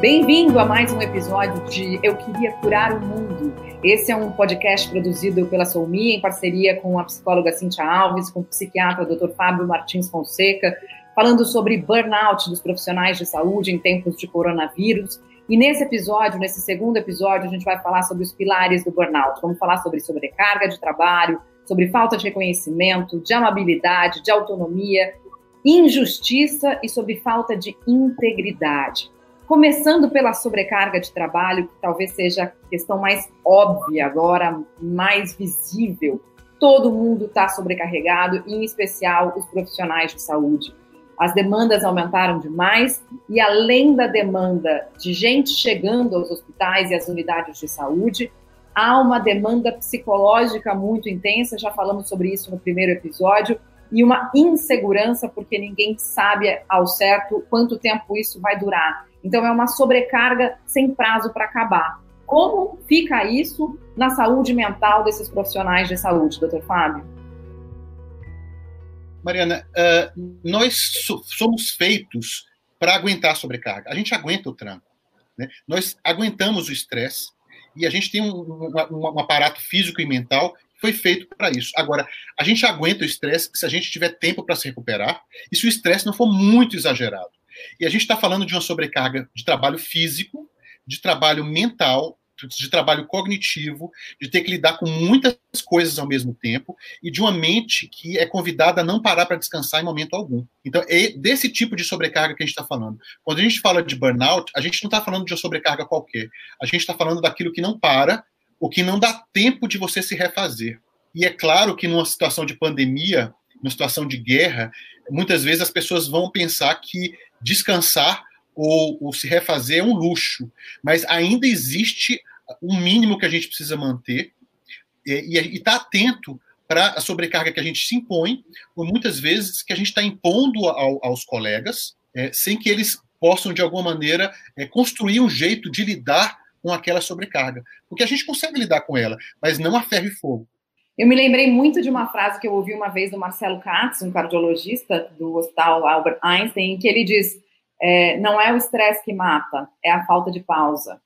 Bem-vindo a mais um episódio de Eu Queria Curar o Mundo. Esse é um podcast produzido pela Soumi em parceria com a psicóloga Cintia Alves, com o psiquiatra Dr. Fábio Martins Fonseca, falando sobre burnout dos profissionais de saúde em tempos de coronavírus. E nesse episódio, nesse segundo episódio, a gente vai falar sobre os pilares do burnout. Vamos falar sobre sobrecarga de trabalho, sobre falta de reconhecimento, de amabilidade, de autonomia, injustiça e sobre falta de integridade. Começando pela sobrecarga de trabalho, que talvez seja a questão mais óbvia agora, mais visível. Todo mundo está sobrecarregado, em especial os profissionais de saúde. As demandas aumentaram demais e, além da demanda de gente chegando aos hospitais e às unidades de saúde, há uma demanda psicológica muito intensa. Já falamos sobre isso no primeiro episódio, e uma insegurança, porque ninguém sabe ao certo quanto tempo isso vai durar. Então, é uma sobrecarga sem prazo para acabar. Como fica isso na saúde mental desses profissionais de saúde, doutor Fábio? Mariana, uh, nós so somos feitos para aguentar a sobrecarga. A gente aguenta o tranco. Né? Nós aguentamos o estresse e a gente tem um, um, um aparato físico e mental que foi feito para isso. Agora, a gente aguenta o estresse se a gente tiver tempo para se recuperar e se o estresse não for muito exagerado. E a gente está falando de uma sobrecarga de trabalho físico, de trabalho mental, de trabalho cognitivo, de ter que lidar com muitas coisas ao mesmo tempo e de uma mente que é convidada a não parar para descansar em momento algum. Então, é desse tipo de sobrecarga que a gente está falando. Quando a gente fala de burnout, a gente não está falando de uma sobrecarga qualquer. A gente está falando daquilo que não para, o que não dá tempo de você se refazer. E é claro que numa situação de pandemia, numa situação de guerra, muitas vezes as pessoas vão pensar que descansar ou, ou, se refazer é um luxo, mas ainda existe um mínimo que a gente precisa manter e estar tá atento para a sobrecarga que a gente se impõe, ou muitas vezes que a gente está impondo ao, aos colegas, é, sem que eles possam, de alguma maneira, é, construir um jeito de lidar com aquela sobrecarga. Porque a gente consegue lidar com ela, mas não a ferro e fogo. Eu me lembrei muito de uma frase que eu ouvi uma vez do Marcelo Katz, um cardiologista do Hospital Albert Einstein, que ele diz: é, não é o estresse que mata, é a falta de pausa.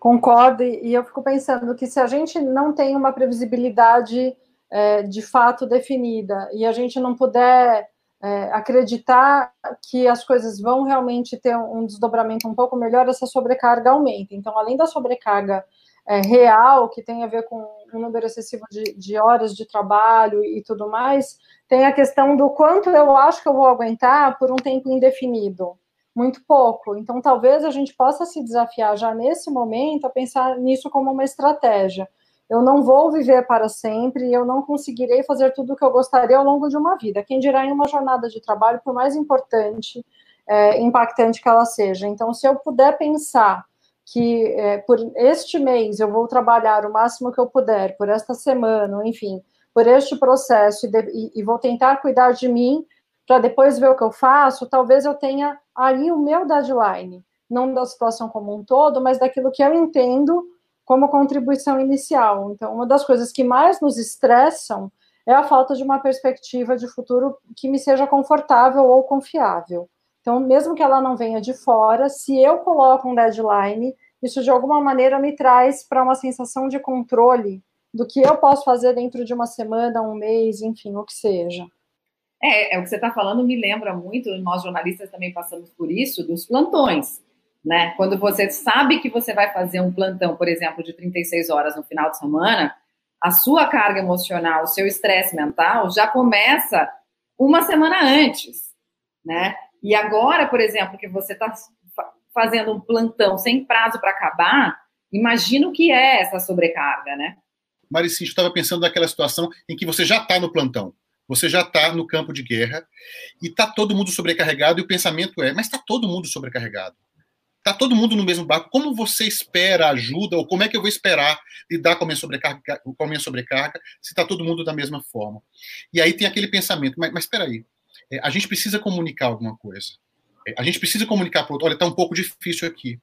Concordo, e eu fico pensando que se a gente não tem uma previsibilidade é, de fato definida e a gente não puder é, acreditar que as coisas vão realmente ter um desdobramento um pouco melhor, essa sobrecarga aumenta. Então, além da sobrecarga é, real, que tem a ver com um número excessivo de, de, horas de trabalho e tudo mais, tem a questão do quanto eu acho que eu vou aguentar por um tempo indefinido. Muito pouco. Então, talvez a gente possa se desafiar já nesse momento a pensar nisso como uma estratégia. Eu não vou viver para sempre e eu não conseguirei fazer tudo o que eu gostaria ao longo de uma vida. Quem dirá em uma jornada de trabalho, por mais importante, é, impactante que ela seja. Então, se eu puder pensar que é, por este mês eu vou trabalhar o máximo que eu puder, por esta semana, enfim, por este processo, e, de, e, e vou tentar cuidar de mim para depois ver o que eu faço, talvez eu tenha aí o meu deadline, não da situação como um todo, mas daquilo que eu entendo como contribuição inicial. Então, uma das coisas que mais nos estressam é a falta de uma perspectiva de futuro que me seja confortável ou confiável. Então, mesmo que ela não venha de fora, se eu coloco um deadline, isso de alguma maneira me traz para uma sensação de controle do que eu posso fazer dentro de uma semana, um mês, enfim, o que seja. É, é o que você está falando me lembra muito, nós jornalistas também passamos por isso, dos plantões. Né? Quando você sabe que você vai fazer um plantão, por exemplo, de 36 horas no final de semana, a sua carga emocional, o seu estresse mental já começa uma semana antes, né? E agora, por exemplo, que você está fazendo um plantão sem prazo para acabar, imagina o que é essa sobrecarga, né? Maricinho, estava pensando naquela situação em que você já está no plantão, você já está no campo de guerra e está todo mundo sobrecarregado e o pensamento é, mas está todo mundo sobrecarregado. Está todo mundo no mesmo barco. Como você espera ajuda ou como é que eu vou esperar lidar com a minha sobrecarga, com a minha sobrecarga se está todo mundo da mesma forma? E aí tem aquele pensamento, mas, mas espera aí, é, a gente precisa comunicar alguma coisa. É, a gente precisa comunicar para o outro, olha, está um pouco difícil aqui.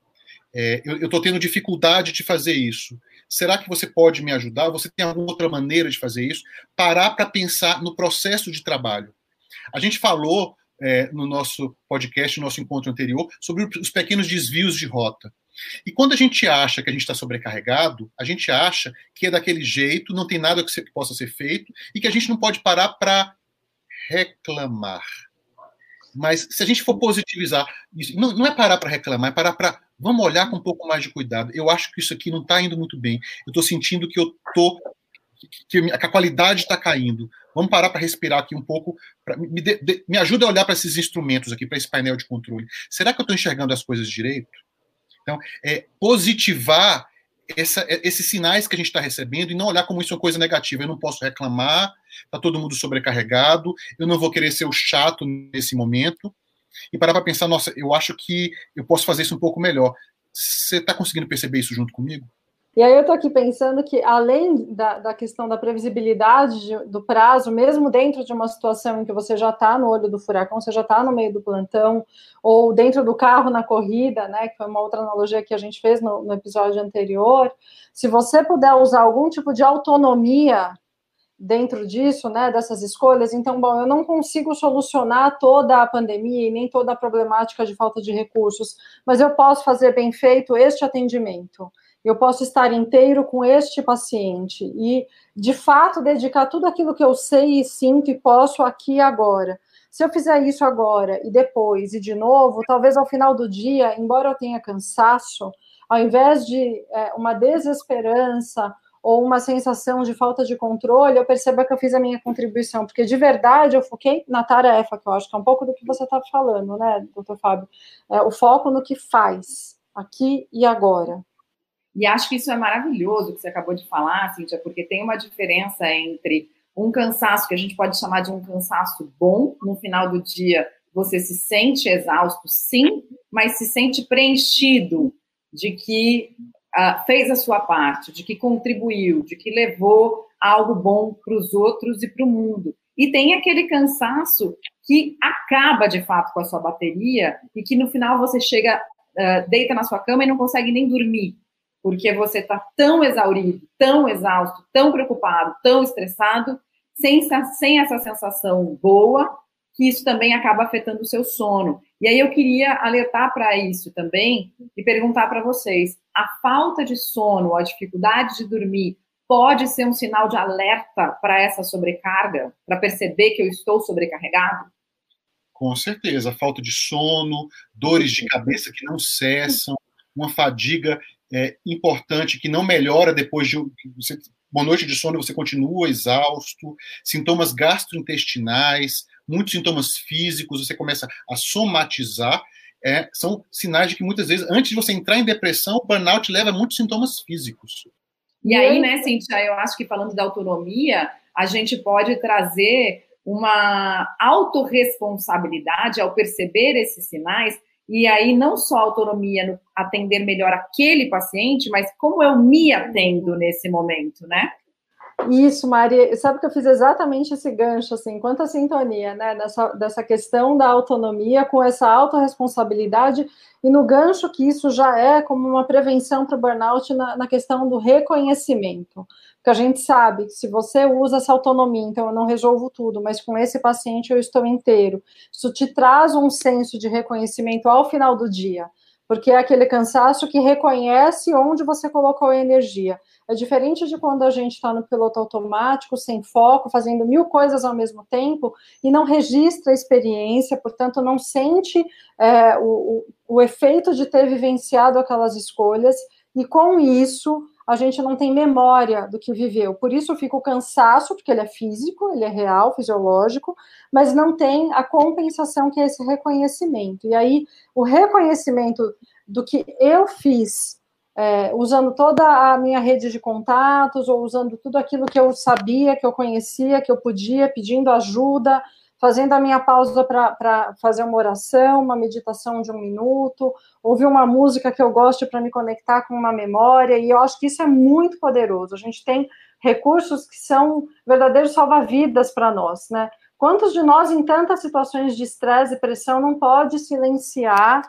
É, eu estou tendo dificuldade de fazer isso. Será que você pode me ajudar? Você tem alguma outra maneira de fazer isso? Parar para pensar no processo de trabalho. A gente falou é, no nosso podcast, no nosso encontro anterior, sobre os pequenos desvios de rota. E quando a gente acha que a gente está sobrecarregado, a gente acha que é daquele jeito, não tem nada que, possa ser feito e que a gente não pode parar para reclamar. Mas se a gente for positivizar, isso, não, não é parar para reclamar, é parar para. Vamos olhar com um pouco mais de cuidado. Eu acho que isso aqui não está indo muito bem. Eu estou sentindo que eu tô que, que a qualidade está caindo. Vamos parar para respirar aqui um pouco. Pra, me, de, me ajuda a olhar para esses instrumentos aqui, para esse painel de controle. Será que eu estou enxergando as coisas direito? Então, é positivar essa, esses sinais que a gente está recebendo e não olhar como isso é uma coisa negativa. Eu não posso reclamar, está todo mundo sobrecarregado, eu não vou querer ser o chato nesse momento. E parar para pensar, nossa, eu acho que eu posso fazer isso um pouco melhor. Você está conseguindo perceber isso junto comigo? E aí eu estou aqui pensando que, além da, da questão da previsibilidade de, do prazo, mesmo dentro de uma situação em que você já está no olho do furacão, você já está no meio do plantão, ou dentro do carro na corrida, né, que foi uma outra analogia que a gente fez no, no episódio anterior, se você puder usar algum tipo de autonomia dentro disso, né, dessas escolhas, então, bom, eu não consigo solucionar toda a pandemia e nem toda a problemática de falta de recursos, mas eu posso fazer bem feito este atendimento eu posso estar inteiro com este paciente e, de fato, dedicar tudo aquilo que eu sei e sinto e posso aqui e agora. Se eu fizer isso agora e depois e de novo, talvez ao final do dia, embora eu tenha cansaço, ao invés de é, uma desesperança ou uma sensação de falta de controle, eu perceba que eu fiz a minha contribuição, porque de verdade eu foquei na tarefa, que eu acho que é um pouco do que você está falando, né, doutor Fábio? É, o foco no que faz, aqui e agora. E acho que isso é maravilhoso que você acabou de falar, Cíntia, porque tem uma diferença entre um cansaço que a gente pode chamar de um cansaço bom, no final do dia você se sente exausto, sim, mas se sente preenchido de que uh, fez a sua parte, de que contribuiu, de que levou algo bom para os outros e para o mundo. E tem aquele cansaço que acaba de fato com a sua bateria e que no final você chega, uh, deita na sua cama e não consegue nem dormir porque você está tão exaurido, tão exausto, tão preocupado, tão estressado, sem, sem essa sensação boa, que isso também acaba afetando o seu sono. E aí eu queria alertar para isso também e perguntar para vocês: a falta de sono, a dificuldade de dormir, pode ser um sinal de alerta para essa sobrecarga, para perceber que eu estou sobrecarregado? Com certeza, falta de sono, dores de cabeça que não cessam, uma fadiga é, importante que não melhora depois de você, uma noite de sono, você continua exausto, sintomas gastrointestinais, muitos sintomas físicos, você começa a somatizar. É, são sinais de que muitas vezes, antes de você entrar em depressão, o burnout leva a muitos sintomas físicos. E aí, né, Cintia, eu acho que falando da autonomia, a gente pode trazer uma autorresponsabilidade ao perceber esses sinais e aí, não só autonomia no atender melhor aquele paciente, mas como eu me atendo nesse momento, né? Isso, Maria, sabe que eu fiz exatamente esse gancho, assim, quanta sintonia, né, dessa, dessa questão da autonomia com essa autorresponsabilidade e no gancho que isso já é como uma prevenção para o burnout na, na questão do reconhecimento. Porque a gente sabe que se você usa essa autonomia, então eu não resolvo tudo, mas com esse paciente eu estou inteiro, isso te traz um senso de reconhecimento ao final do dia porque é aquele cansaço que reconhece onde você colocou a energia. É diferente de quando a gente está no piloto automático, sem foco, fazendo mil coisas ao mesmo tempo e não registra a experiência, portanto, não sente é, o, o, o efeito de ter vivenciado aquelas escolhas, e com isso a gente não tem memória do que viveu. Por isso fica o cansaço, porque ele é físico, ele é real, fisiológico, mas não tem a compensação que é esse reconhecimento. E aí, o reconhecimento do que eu fiz é, usando toda a minha rede de contatos, ou usando tudo aquilo que eu sabia, que eu conhecia, que eu podia, pedindo ajuda, fazendo a minha pausa para fazer uma oração, uma meditação de um minuto, ouvir uma música que eu gosto para me conectar com uma memória, e eu acho que isso é muito poderoso. A gente tem recursos que são verdadeiros salva-vidas para nós, né? Quantos de nós, em tantas situações de estresse e pressão, não pode silenciar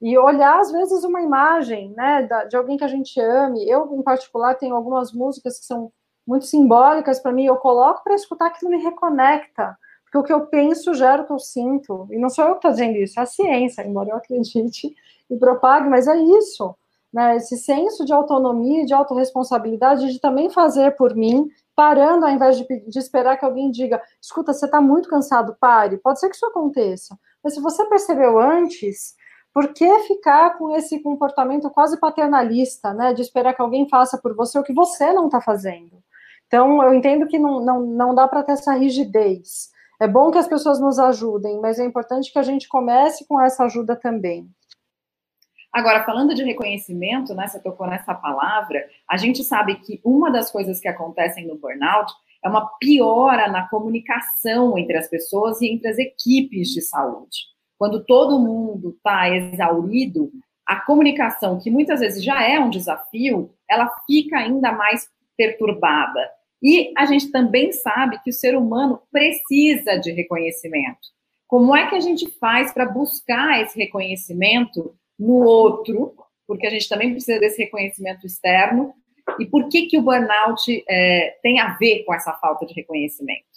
e olhar, às vezes, uma imagem né, de alguém que a gente ame. Eu, em particular, tenho algumas músicas que são muito simbólicas para mim, eu coloco para escutar que me reconecta. Porque o que eu penso gera o que eu sinto. E não sou eu que estou dizendo isso, é a ciência, embora eu acredite e propague, mas é isso. Né? Esse senso de autonomia de autorresponsabilidade de também fazer por mim, parando ao invés de, de esperar que alguém diga: escuta, você está muito cansado, pare. Pode ser que isso aconteça. Mas se você percebeu antes, por que ficar com esse comportamento quase paternalista, né? De esperar que alguém faça por você o que você não está fazendo. Então, eu entendo que não, não, não dá para ter essa rigidez. É bom que as pessoas nos ajudem, mas é importante que a gente comece com essa ajuda também. Agora, falando de reconhecimento, né, você tocou nessa palavra, a gente sabe que uma das coisas que acontecem no burnout é uma piora na comunicação entre as pessoas e entre as equipes de saúde. Quando todo mundo está exaurido, a comunicação, que muitas vezes já é um desafio, ela fica ainda mais perturbada. E a gente também sabe que o ser humano precisa de reconhecimento. Como é que a gente faz para buscar esse reconhecimento no outro? Porque a gente também precisa desse reconhecimento externo. E por que, que o burnout é, tem a ver com essa falta de reconhecimento?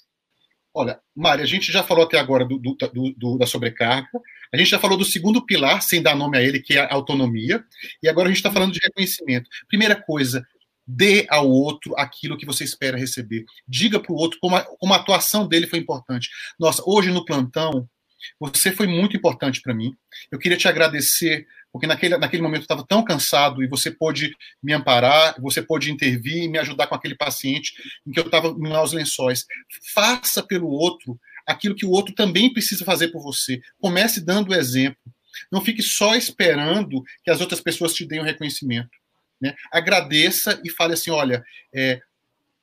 Olha, Mari, a gente já falou até agora do, do, do, da sobrecarga, a gente já falou do segundo pilar, sem dar nome a ele, que é a autonomia, e agora a gente está falando de reconhecimento. Primeira coisa, dê ao outro aquilo que você espera receber. Diga para o outro como a, como a atuação dele foi importante. Nossa, hoje no plantão, você foi muito importante para mim. Eu queria te agradecer, porque naquele, naquele momento eu estava tão cansado e você pôde me amparar, você pôde intervir e me ajudar com aquele paciente em que eu estava aos lençóis. Faça pelo outro aquilo que o outro também precisa fazer por você. Comece dando o exemplo. Não fique só esperando que as outras pessoas te deem o reconhecimento. Né? Agradeça e fale assim: olha, é,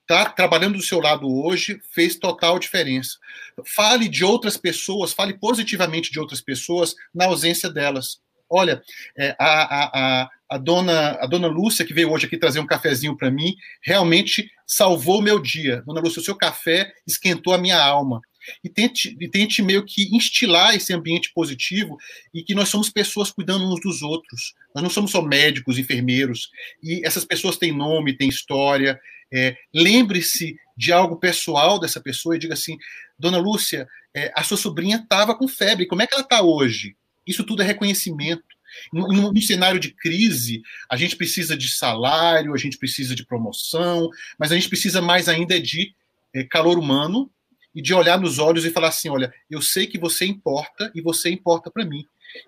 tá trabalhando do seu lado hoje fez total diferença. Fale de outras pessoas, fale positivamente de outras pessoas na ausência delas. Olha, é, a, a, a, a, dona, a dona Lúcia, que veio hoje aqui trazer um cafezinho para mim, realmente salvou o meu dia. Dona Lúcia, o seu café esquentou a minha alma e tente, e tente meio que instilar esse ambiente positivo e que nós somos pessoas cuidando uns dos outros. Nós não somos só médicos, enfermeiros. E essas pessoas têm nome, têm história. É, Lembre-se de algo pessoal dessa pessoa e diga assim: Dona Lúcia, é, a sua sobrinha estava com febre, como é que ela está hoje? Isso tudo é reconhecimento. Num, num, cenário de crise, a gente precisa de salário, a gente precisa de promoção, mas a gente precisa mais ainda de é, calor humano e de olhar nos olhos e falar assim: olha, eu sei que você importa e você importa para mim.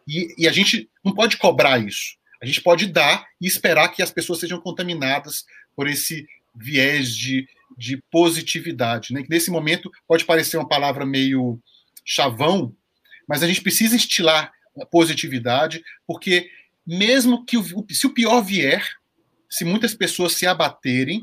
E, e, a gente não pode cobrar isso. A gente pode dar e esperar que as pessoas sejam contaminadas por esse viés de, de positividade. Né? Que nesse momento pode parecer uma palavra meio chavão, mas a gente precisa estilar a positividade, porque mesmo que o, se o pior vier, se muitas pessoas se abaterem,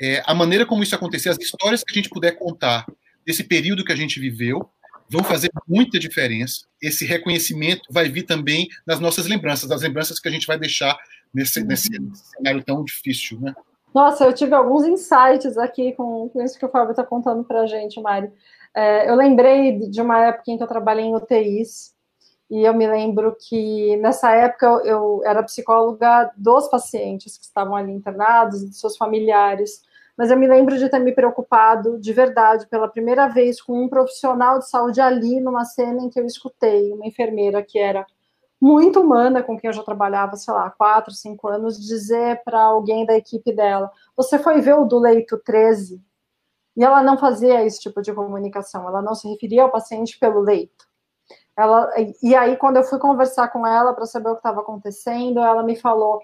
é, a maneira como isso acontecer, as histórias que a gente puder contar desse período que a gente viveu, vão fazer muita diferença. Esse reconhecimento vai vir também nas nossas lembranças, das lembranças que a gente vai deixar nesse, uhum. nesse cenário tão difícil, né? Nossa, eu tive alguns insights aqui com, com isso que o Fábio está contando para a gente, Mari. É, eu lembrei de uma época em que eu trabalhei em UTIs, e eu me lembro que nessa época eu, eu era psicóloga dos pacientes que estavam ali internados de seus familiares mas eu me lembro de ter me preocupado de verdade pela primeira vez com um profissional de saúde ali numa cena em que eu escutei uma enfermeira que era muito humana com quem eu já trabalhava, sei lá, quatro, cinco anos, dizer para alguém da equipe dela: Você foi ver o do leito 13? E ela não fazia esse tipo de comunicação, ela não se referia ao paciente pelo leito. Ela, e aí, quando eu fui conversar com ela para saber o que estava acontecendo, ela me falou: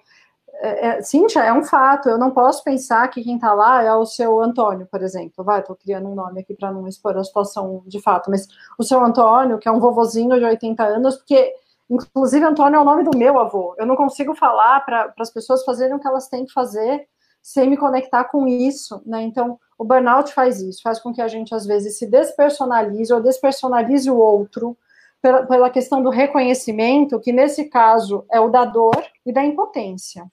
é, é, Cíntia, é um fato, eu não posso pensar que quem está lá é o seu Antônio, por exemplo. Vai, estou criando um nome aqui para não expor a situação de fato, mas o seu Antônio, que é um vovozinho de 80 anos, porque, inclusive, Antônio é o nome do meu avô. Eu não consigo falar para as pessoas fazerem o que elas têm que fazer sem me conectar com isso, né? Então, o burnout faz isso, faz com que a gente, às vezes, se despersonalize ou despersonalize o outro pela, pela questão do reconhecimento, que nesse caso é o da dor e da impotência.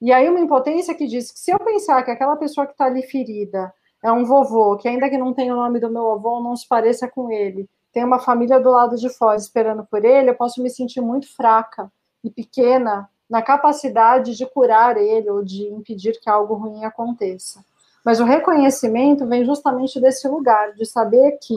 E aí uma impotência que diz que se eu pensar que aquela pessoa que está ali ferida é um vovô, que ainda que não tenha o nome do meu avô, não se pareça com ele, tem uma família do lado de fora esperando por ele, eu posso me sentir muito fraca e pequena na capacidade de curar ele ou de impedir que algo ruim aconteça. Mas o reconhecimento vem justamente desse lugar, de saber que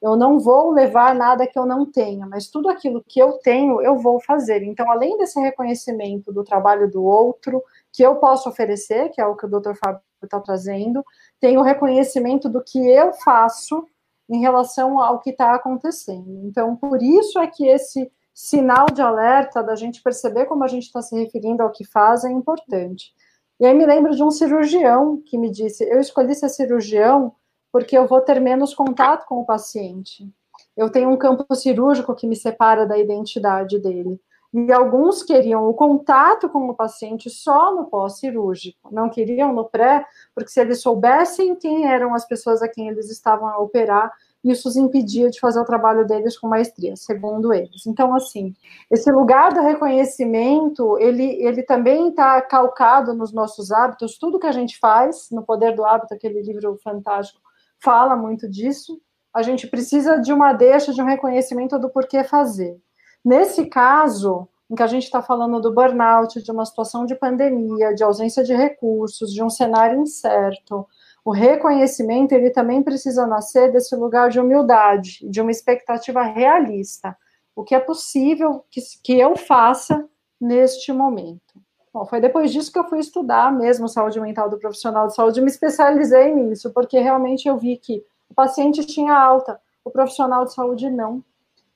Eu não vou levar nada que eu não tenha, mas tudo aquilo que eu tenho, eu vou fazer. Então, além desse reconhecimento do trabalho do outro, que eu posso oferecer, que é o que o Dr. Fábio está trazendo, tem o reconhecimento do que eu faço em relação ao que está acontecendo. Então, por isso é que esse sinal de alerta da gente perceber como a gente está se referindo ao que faz é importante. E aí me lembro de um cirurgião que me disse: eu escolhi ser cirurgião porque eu vou ter menos contato com o paciente. Eu tenho um campo cirúrgico que me separa da identidade dele. E alguns queriam o contato com o paciente só no pós-cirúrgico, não queriam no pré, porque se eles soubessem quem eram as pessoas a quem eles estavam a operar, isso os impedia de fazer o trabalho deles com maestria, segundo eles. Então, assim, esse lugar do reconhecimento, ele, ele também está calcado nos nossos hábitos, tudo que a gente faz, no Poder do Hábito, aquele livro fantástico, fala muito disso, a gente precisa de uma deixa, de um reconhecimento do porquê fazer. Nesse caso, em que a gente está falando do burnout, de uma situação de pandemia, de ausência de recursos, de um cenário incerto, o reconhecimento ele também precisa nascer desse lugar de humildade, de uma expectativa realista. O que é possível que, que eu faça neste momento? Bom, foi depois disso que eu fui estudar mesmo saúde mental do profissional de saúde, me especializei nisso, porque realmente eu vi que o paciente tinha alta, o profissional de saúde não.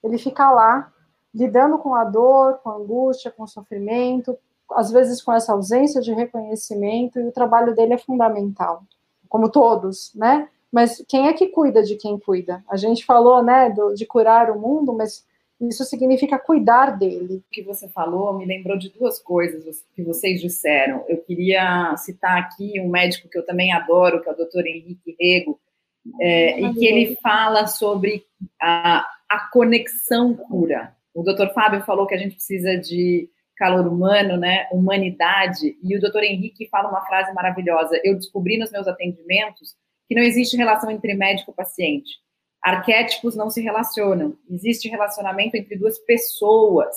Ele fica lá, lidando com a dor, com a angústia, com o sofrimento, às vezes com essa ausência de reconhecimento, e o trabalho dele é fundamental como todos, né? Mas quem é que cuida de quem cuida? A gente falou, né, do, de curar o mundo, mas isso significa cuidar dele. O que você falou me lembrou de duas coisas que vocês disseram. Eu queria citar aqui um médico que eu também adoro, que é o Dr. Henrique Rego, é, e que ele fala sobre a, a conexão cura. O Dr. Fábio falou que a gente precisa de calor humano, né, humanidade, e o doutor Henrique fala uma frase maravilhosa. Eu descobri nos meus atendimentos que não existe relação entre médico e paciente. Arquétipos não se relacionam. Existe relacionamento entre duas pessoas.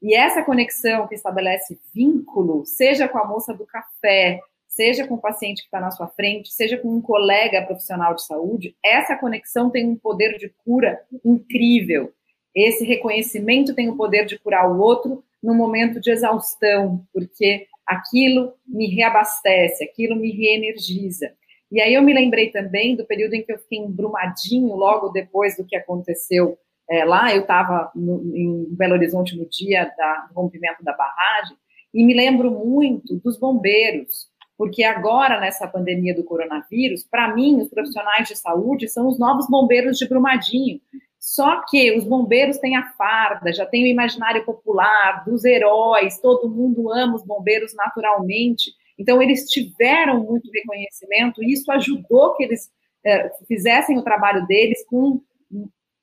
E essa conexão que estabelece vínculo, seja com a moça do café, seja com o paciente que está na sua frente, seja com um colega profissional de saúde, essa conexão tem um poder de cura incrível. Esse reconhecimento tem o poder de curar o outro no momento de exaustão, porque aquilo me reabastece, aquilo me reenergiza. E aí eu me lembrei também do período em que eu fiquei embrumadinho logo depois do que aconteceu é, lá. Eu estava em Belo Horizonte no dia do rompimento da barragem e me lembro muito dos bombeiros, porque agora nessa pandemia do coronavírus, para mim os profissionais de saúde são os novos bombeiros de Brumadinho, só que os bombeiros têm a farda, já tem o imaginário popular dos heróis, todo mundo ama os bombeiros naturalmente. Então, eles tiveram muito reconhecimento e isso ajudou que eles é, fizessem o trabalho deles com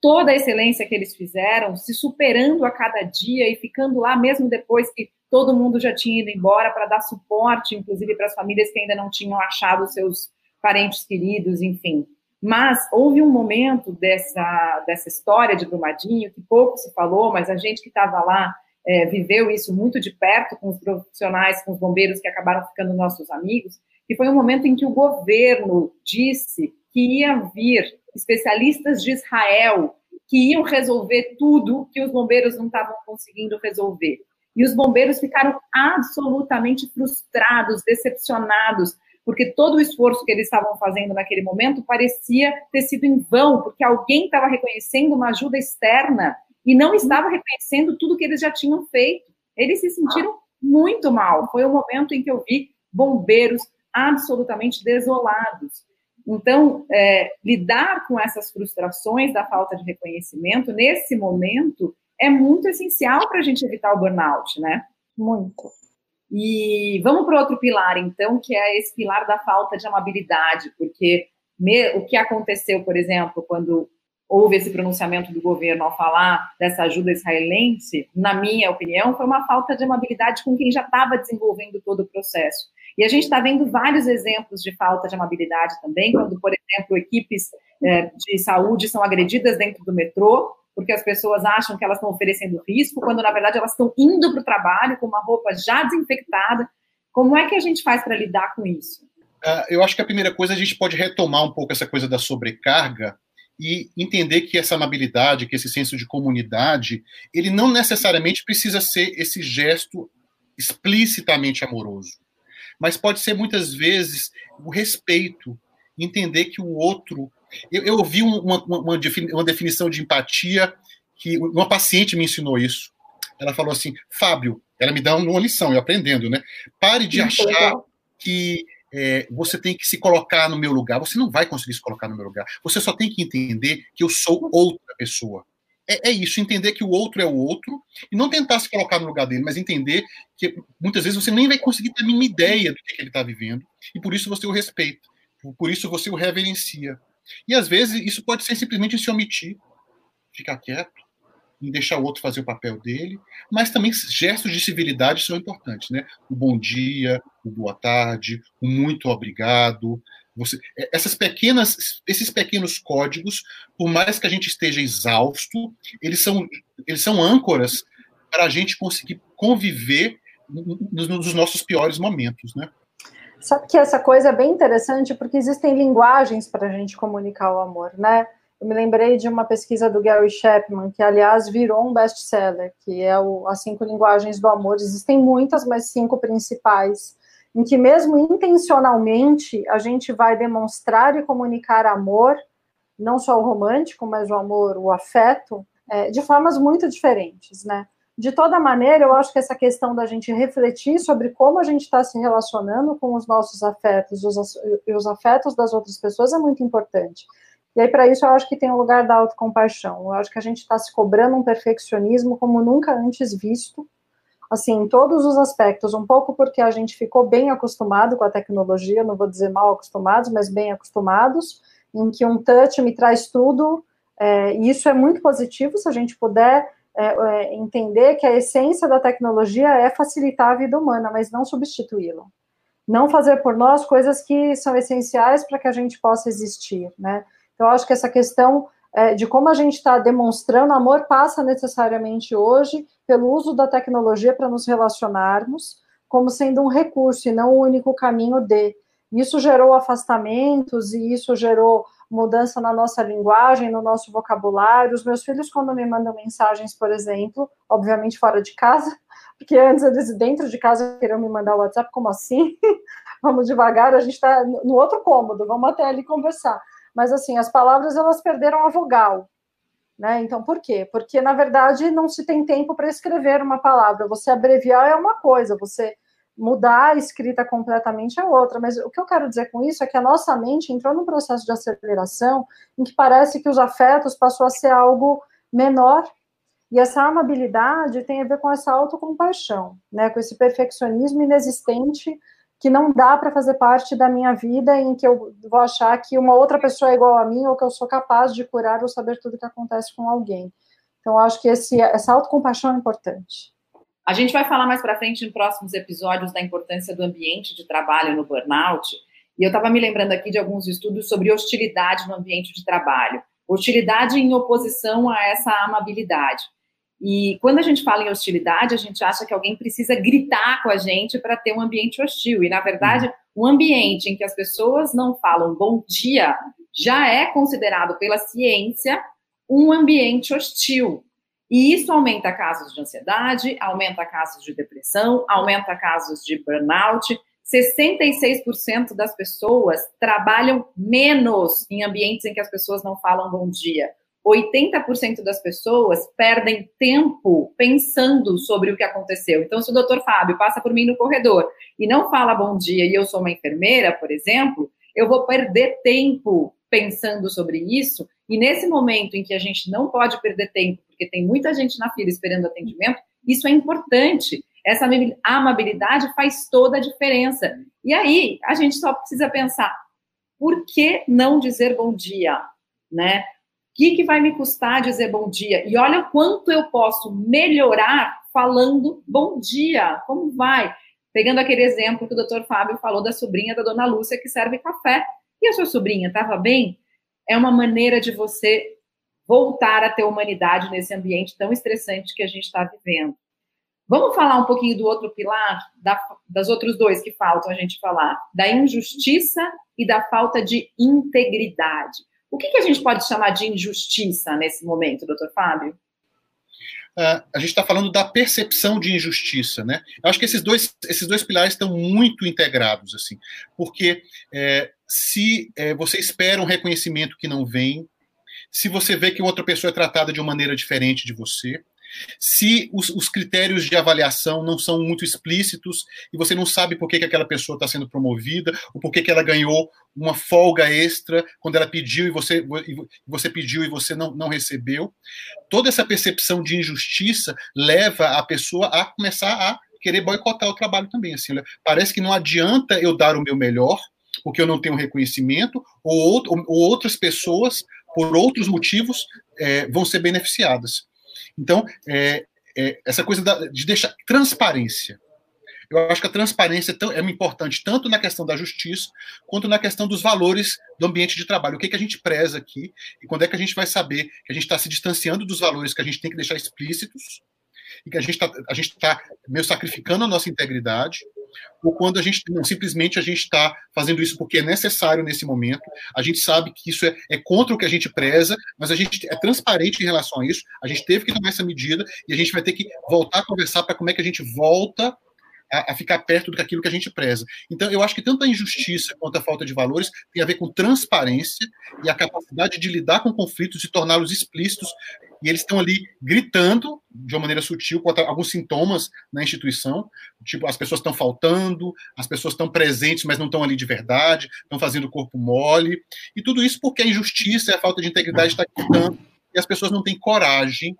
toda a excelência que eles fizeram, se superando a cada dia e ficando lá mesmo depois que todo mundo já tinha ido embora para dar suporte, inclusive para as famílias que ainda não tinham achado seus parentes queridos, enfim. Mas houve um momento dessa, dessa história de Brumadinho que pouco se falou, mas a gente que estava lá é, viveu isso muito de perto com os profissionais, com os bombeiros que acabaram ficando nossos amigos, que foi um momento em que o governo disse que ia vir especialistas de Israel que iam resolver tudo que os bombeiros não estavam conseguindo resolver. E os bombeiros ficaram absolutamente frustrados, decepcionados, porque todo o esforço que eles estavam fazendo naquele momento parecia ter sido em vão, porque alguém estava reconhecendo uma ajuda externa e não estava reconhecendo tudo que eles já tinham feito. Eles se sentiram muito mal. Foi o momento em que eu vi bombeiros absolutamente desolados. Então, é, lidar com essas frustrações da falta de reconhecimento nesse momento é muito essencial para a gente evitar o burnout, né? Muito. E vamos para outro pilar, então, que é esse pilar da falta de amabilidade, porque o que aconteceu, por exemplo, quando houve esse pronunciamento do governo ao falar dessa ajuda israelense, na minha opinião, foi uma falta de amabilidade com quem já estava desenvolvendo todo o processo. E a gente está vendo vários exemplos de falta de amabilidade também, quando, por exemplo, equipes é, de saúde são agredidas dentro do metrô, porque as pessoas acham que elas estão oferecendo risco, quando na verdade elas estão indo para o trabalho com uma roupa já desinfectada. Como é que a gente faz para lidar com isso? Uh, eu acho que a primeira coisa a gente pode retomar um pouco essa coisa da sobrecarga e entender que essa amabilidade, que esse senso de comunidade, ele não necessariamente precisa ser esse gesto explicitamente amoroso, mas pode ser muitas vezes o respeito, entender que o outro. Eu, eu ouvi uma, uma, uma definição de empatia que uma paciente me ensinou isso. Ela falou assim, Fábio, ela me dá uma lição, eu aprendendo, né? Pare de achar que é, você tem que se colocar no meu lugar. Você não vai conseguir se colocar no meu lugar. Você só tem que entender que eu sou outra pessoa. É, é, isso, entender que o outro é o outro e não tentar se colocar no lugar dele, mas entender que muitas vezes você nem vai conseguir ter a mínima ideia do que ele está vivendo e por isso você o respeita, por isso você o reverencia. E às vezes isso pode ser simplesmente se omitir, ficar quieto, em deixar o outro fazer o papel dele, mas também gestos de civilidade são importantes, né? O bom dia, o boa tarde, o muito obrigado. Você, é, essas pequenas, esses pequenos códigos, por mais que a gente esteja exausto, eles são, eles são âncoras para a gente conseguir conviver nos, nos nossos piores momentos, né? Sabe que essa coisa é bem interessante porque existem linguagens para a gente comunicar o amor, né? eu me lembrei de uma pesquisa do Gary Chapman, que aliás virou um best-seller, que é o, as cinco linguagens do amor. Existem muitas, mas cinco principais, em que mesmo intencionalmente a gente vai demonstrar e comunicar amor, não só o romântico, mas o amor, o afeto, é, de formas muito diferentes, né? De toda maneira, eu acho que essa questão da gente refletir sobre como a gente está se relacionando com os nossos afetos os, e os afetos das outras pessoas é muito importante. E aí, para isso, eu acho que tem o lugar da autocompaixão. Eu acho que a gente está se cobrando um perfeccionismo como nunca antes visto, assim, em todos os aspectos. Um pouco porque a gente ficou bem acostumado com a tecnologia, não vou dizer mal acostumados, mas bem acostumados, em que um touch me traz tudo, é, e isso é muito positivo se a gente puder é, é, entender que a essência da tecnologia é facilitar a vida humana, mas não substituí-la. Não fazer por nós coisas que são essenciais para que a gente possa existir, né? Então, acho que essa questão é, de como a gente está demonstrando amor passa necessariamente hoje pelo uso da tecnologia para nos relacionarmos, como sendo um recurso e não o único caminho de. Isso gerou afastamentos e isso gerou mudança na nossa linguagem, no nosso vocabulário. Os meus filhos, quando me mandam mensagens, por exemplo, obviamente fora de casa, porque antes eles dentro de casa queriam me mandar o WhatsApp, como assim? vamos devagar, a gente está no outro cômodo, vamos até ali conversar mas assim, as palavras elas perderam a vogal. Né? Então, por quê? Porque, na verdade, não se tem tempo para escrever uma palavra. Você abreviar é uma coisa, você mudar a escrita completamente é outra. Mas o que eu quero dizer com isso é que a nossa mente entrou num processo de aceleração em que parece que os afetos passou a ser algo menor. E essa amabilidade tem a ver com essa autocompaixão, né? com esse perfeccionismo inexistente que não dá para fazer parte da minha vida em que eu vou achar que uma outra pessoa é igual a mim ou que eu sou capaz de curar ou saber tudo o que acontece com alguém. Então, acho que esse, essa autocompaixão é importante. A gente vai falar mais para frente em próximos episódios da importância do ambiente de trabalho no burnout. E eu estava me lembrando aqui de alguns estudos sobre hostilidade no ambiente de trabalho. Hostilidade em oposição a essa amabilidade. E quando a gente fala em hostilidade, a gente acha que alguém precisa gritar com a gente para ter um ambiente hostil. E, na verdade, um ambiente em que as pessoas não falam bom dia já é considerado pela ciência um ambiente hostil. E isso aumenta casos de ansiedade, aumenta casos de depressão, aumenta casos de burnout. 66% das pessoas trabalham menos em ambientes em que as pessoas não falam bom dia. 80% das pessoas perdem tempo pensando sobre o que aconteceu. Então, se o doutor Fábio passa por mim no corredor e não fala bom dia e eu sou uma enfermeira, por exemplo, eu vou perder tempo pensando sobre isso. E nesse momento em que a gente não pode perder tempo, porque tem muita gente na fila esperando atendimento, isso é importante. Essa amabilidade faz toda a diferença. E aí, a gente só precisa pensar: por que não dizer bom dia? Né? que, que vai me custar dizer bom dia? E olha quanto eu posso melhorar falando bom dia. Como vai? Pegando aquele exemplo que o doutor Fábio falou da sobrinha da dona Lúcia que serve café. E a sua sobrinha estava bem? É uma maneira de você voltar a ter humanidade nesse ambiente tão estressante que a gente está vivendo. Vamos falar um pouquinho do outro pilar, da, das outros dois que faltam a gente falar, da injustiça e da falta de integridade. O que, que a gente pode chamar de injustiça nesse momento, doutor Fábio? Uh, a gente está falando da percepção de injustiça, né? Eu acho que esses dois, esses dois pilares estão muito integrados, assim, porque é, se é, você espera um reconhecimento que não vem, se você vê que outra pessoa é tratada de uma maneira diferente de você, se os, os, critérios de avaliação não são muito explícitos e você não sabe por que, que aquela pessoa está sendo promovida, ou por que, que ela ganhou uma folga extra quando ela pediu e você, você pediu e você não, não recebeu, toda essa percepção de injustiça leva a pessoa a começar a querer boicotar o trabalho também. Assim, parece que não adianta eu dar o meu melhor, porque eu não tenho reconhecimento, ou, ou outras pessoas, por outros motivos, é, vão ser beneficiadas. Então, é, é, essa coisa da, de deixar transparência. Eu acho que a transparência é, tão, é importante tanto na questão da justiça quanto na questão dos valores do ambiente de trabalho. O que, é que a gente preza aqui e quando é que a gente vai saber que a gente está se distanciando dos valores que a gente tem que deixar explícitos e que a gente está tá meio sacrificando a nossa integridade ou quando a gente não, simplesmente a gente está fazendo isso porque é necessário nesse momento, a gente sabe que isso é, é, contra o que a gente preza, mas a gente é transparente em relação a isso, a gente teve que tomar essa medida e a gente vai ter que voltar a conversar para como é que a gente volta a, a, ficar perto daquilo que a gente preza. Então, eu acho que tanto a injustiça quanto a falta de valores tem a ver com transparência e a capacidade de lidar com conflitos e torná-los explícitos. E eles estão ali gritando de uma maneira sutil contra alguns sintomas na instituição, tipo as pessoas estão faltando, as pessoas estão presentes, mas não estão ali de verdade, estão fazendo corpo mole, e tudo isso porque a injustiça e a falta de integridade está gritando e as pessoas não têm coragem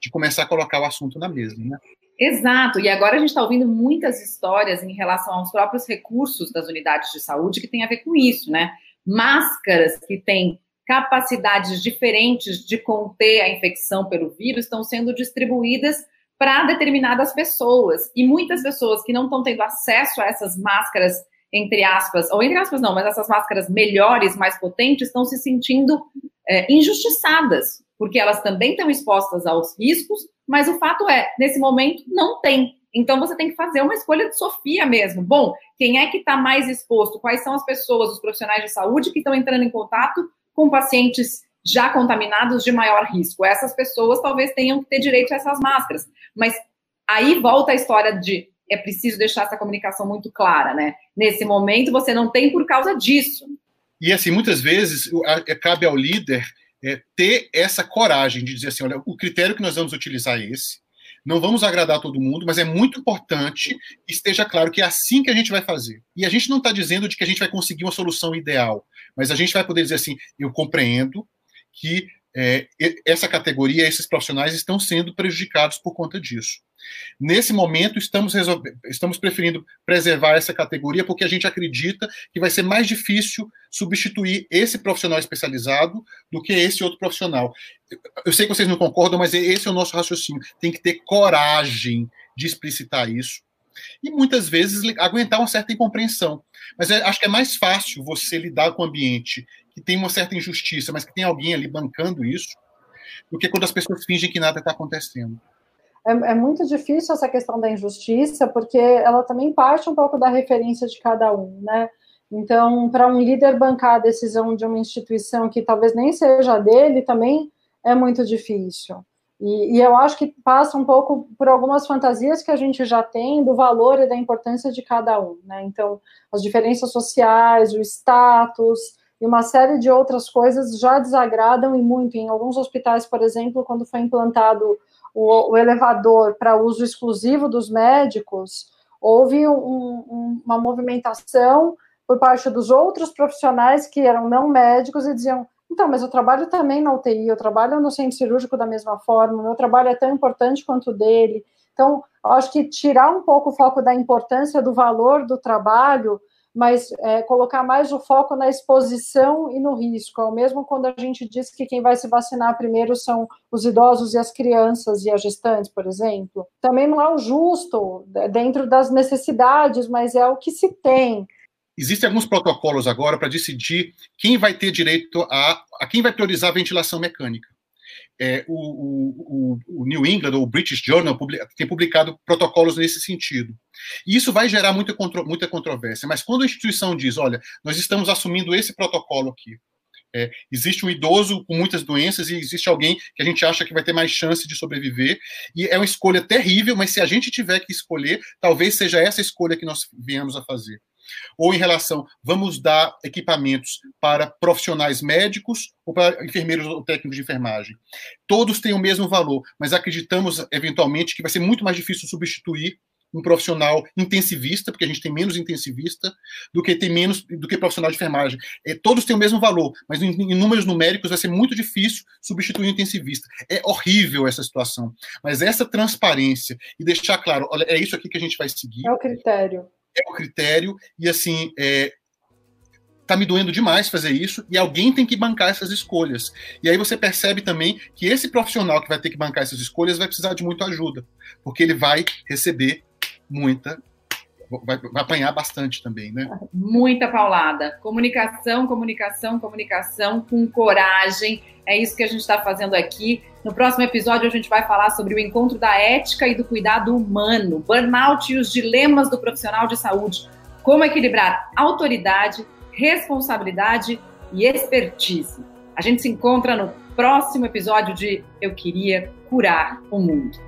de começar a colocar o assunto na mesa, né? Exato, e agora a gente está ouvindo muitas histórias em relação aos próprios recursos das unidades de saúde que tem a ver com isso, né? Máscaras que têm capacidades diferentes de conter a infecção pelo vírus estão sendo distribuídas para determinadas pessoas. E muitas pessoas que não estão tendo acesso a essas máscaras, entre aspas, ou entre aspas não, mas essas máscaras melhores, mais potentes, estão se sentindo é, injustiçadas, porque elas também estão expostas aos riscos, mas o fato é, nesse momento, não tem. Então você tem que fazer uma escolha de Sofia mesmo. Bom, quem é que está mais exposto? Quais são as pessoas, os profissionais de saúde que estão entrando em contato com pacientes já contaminados de maior risco? Essas pessoas talvez tenham que ter direito a essas máscaras. Mas aí volta a história de é preciso deixar essa comunicação muito clara, né? Nesse momento você não tem por causa disso. E assim, muitas vezes cabe ao líder é, ter essa coragem de dizer assim: olha, o critério que nós vamos utilizar é esse. Não vamos agradar todo mundo, mas é muito importante que esteja claro que é assim que a gente vai fazer. E a gente não está dizendo de que a gente vai conseguir uma solução ideal, mas a gente vai poder dizer assim: eu compreendo que é, essa categoria, esses profissionais estão sendo prejudicados por conta disso. Nesse momento, estamos, estamos preferindo preservar essa categoria porque a gente acredita que vai ser mais difícil substituir esse profissional especializado do que esse outro profissional. Eu sei que vocês não concordam, mas esse é o nosso raciocínio. Tem que ter coragem de explicitar isso e muitas vezes aguentar uma certa incompreensão. Mas acho que é mais fácil você lidar com o ambiente que tem uma certa injustiça, mas que tem alguém ali bancando isso, do que quando as pessoas fingem que nada está acontecendo é, é, muito difícil essa questão da injustiça, porque ela também parte um pouco da referência de cada um, né? Então, para um líder bancar a decisão de uma instituição que talvez nem seja dele, também é muito difícil. E, e, eu acho que passa um pouco por algumas fantasias que a gente já tem do valor e da importância de cada um, né? Então, as diferenças sociais, o status e uma série de outras coisas já desagradam e muito. Em alguns hospitais, por exemplo, quando foi implantado o, o elevador para uso exclusivo dos médicos, houve um, um, uma movimentação por parte dos outros profissionais que eram não médicos e diziam: então, mas eu trabalho também na UTI, eu trabalho no centro cirúrgico da mesma forma, meu trabalho é tão importante quanto o dele. Então, acho que tirar um pouco o foco da importância do valor do trabalho mas é, colocar mais o foco na exposição e no risco. É o mesmo quando a gente diz que quem vai se vacinar primeiro são os idosos e as crianças e as gestantes, por exemplo. Também não é o justo dentro das necessidades, mas é o que se tem. Existem alguns protocolos agora para decidir quem vai ter direito a, a quem vai priorizar a ventilação mecânica é, o, o, o, New England ou o British Journal tem publicado protocolos nesse sentido. E isso vai gerar muita, contro, muita controvérsia, mas quando a instituição diz, olha, nós estamos assumindo esse protocolo aqui, É, existe um idoso com muitas doenças e existe alguém que a gente acha que vai ter mais chance de sobreviver. E é uma escolha terrível, mas se a gente tiver que escolher, talvez seja essa escolha que nós viemos a fazer. Ou em relação, vamos dar equipamentos para profissionais médicos ou para enfermeiros ou técnicos de enfermagem. Todos têm o mesmo valor, mas acreditamos eventualmente que vai ser muito mais difícil substituir um profissional intensivista, porque a gente tem menos intensivista do que tem menos do que profissional de enfermagem. É, todos têm o mesmo valor, mas em, em, números numéricos vai ser muito difícil substituir um intensivista. É horrível essa situação. Mas essa transparência e deixar claro, olha, é isso aqui que a gente vai seguir. É o critério. É o critério e assim é, tá me doendo demais fazer isso e alguém tem que bancar essas escolhas. E aí você percebe também que esse profissional que vai ter que bancar essas escolhas vai precisar de muita ajuda, porque ele vai receber muita. Vai, vai apanhar bastante também, né? Muita paulada. Comunicação, comunicação, comunicação com coragem. É isso que a gente está fazendo aqui. No próximo episódio, a gente vai falar sobre o encontro da ética e do cuidado humano, burnout e os dilemas do profissional de saúde. Como equilibrar autoridade, responsabilidade e expertise. A gente se encontra no próximo episódio de Eu Queria Curar o Mundo.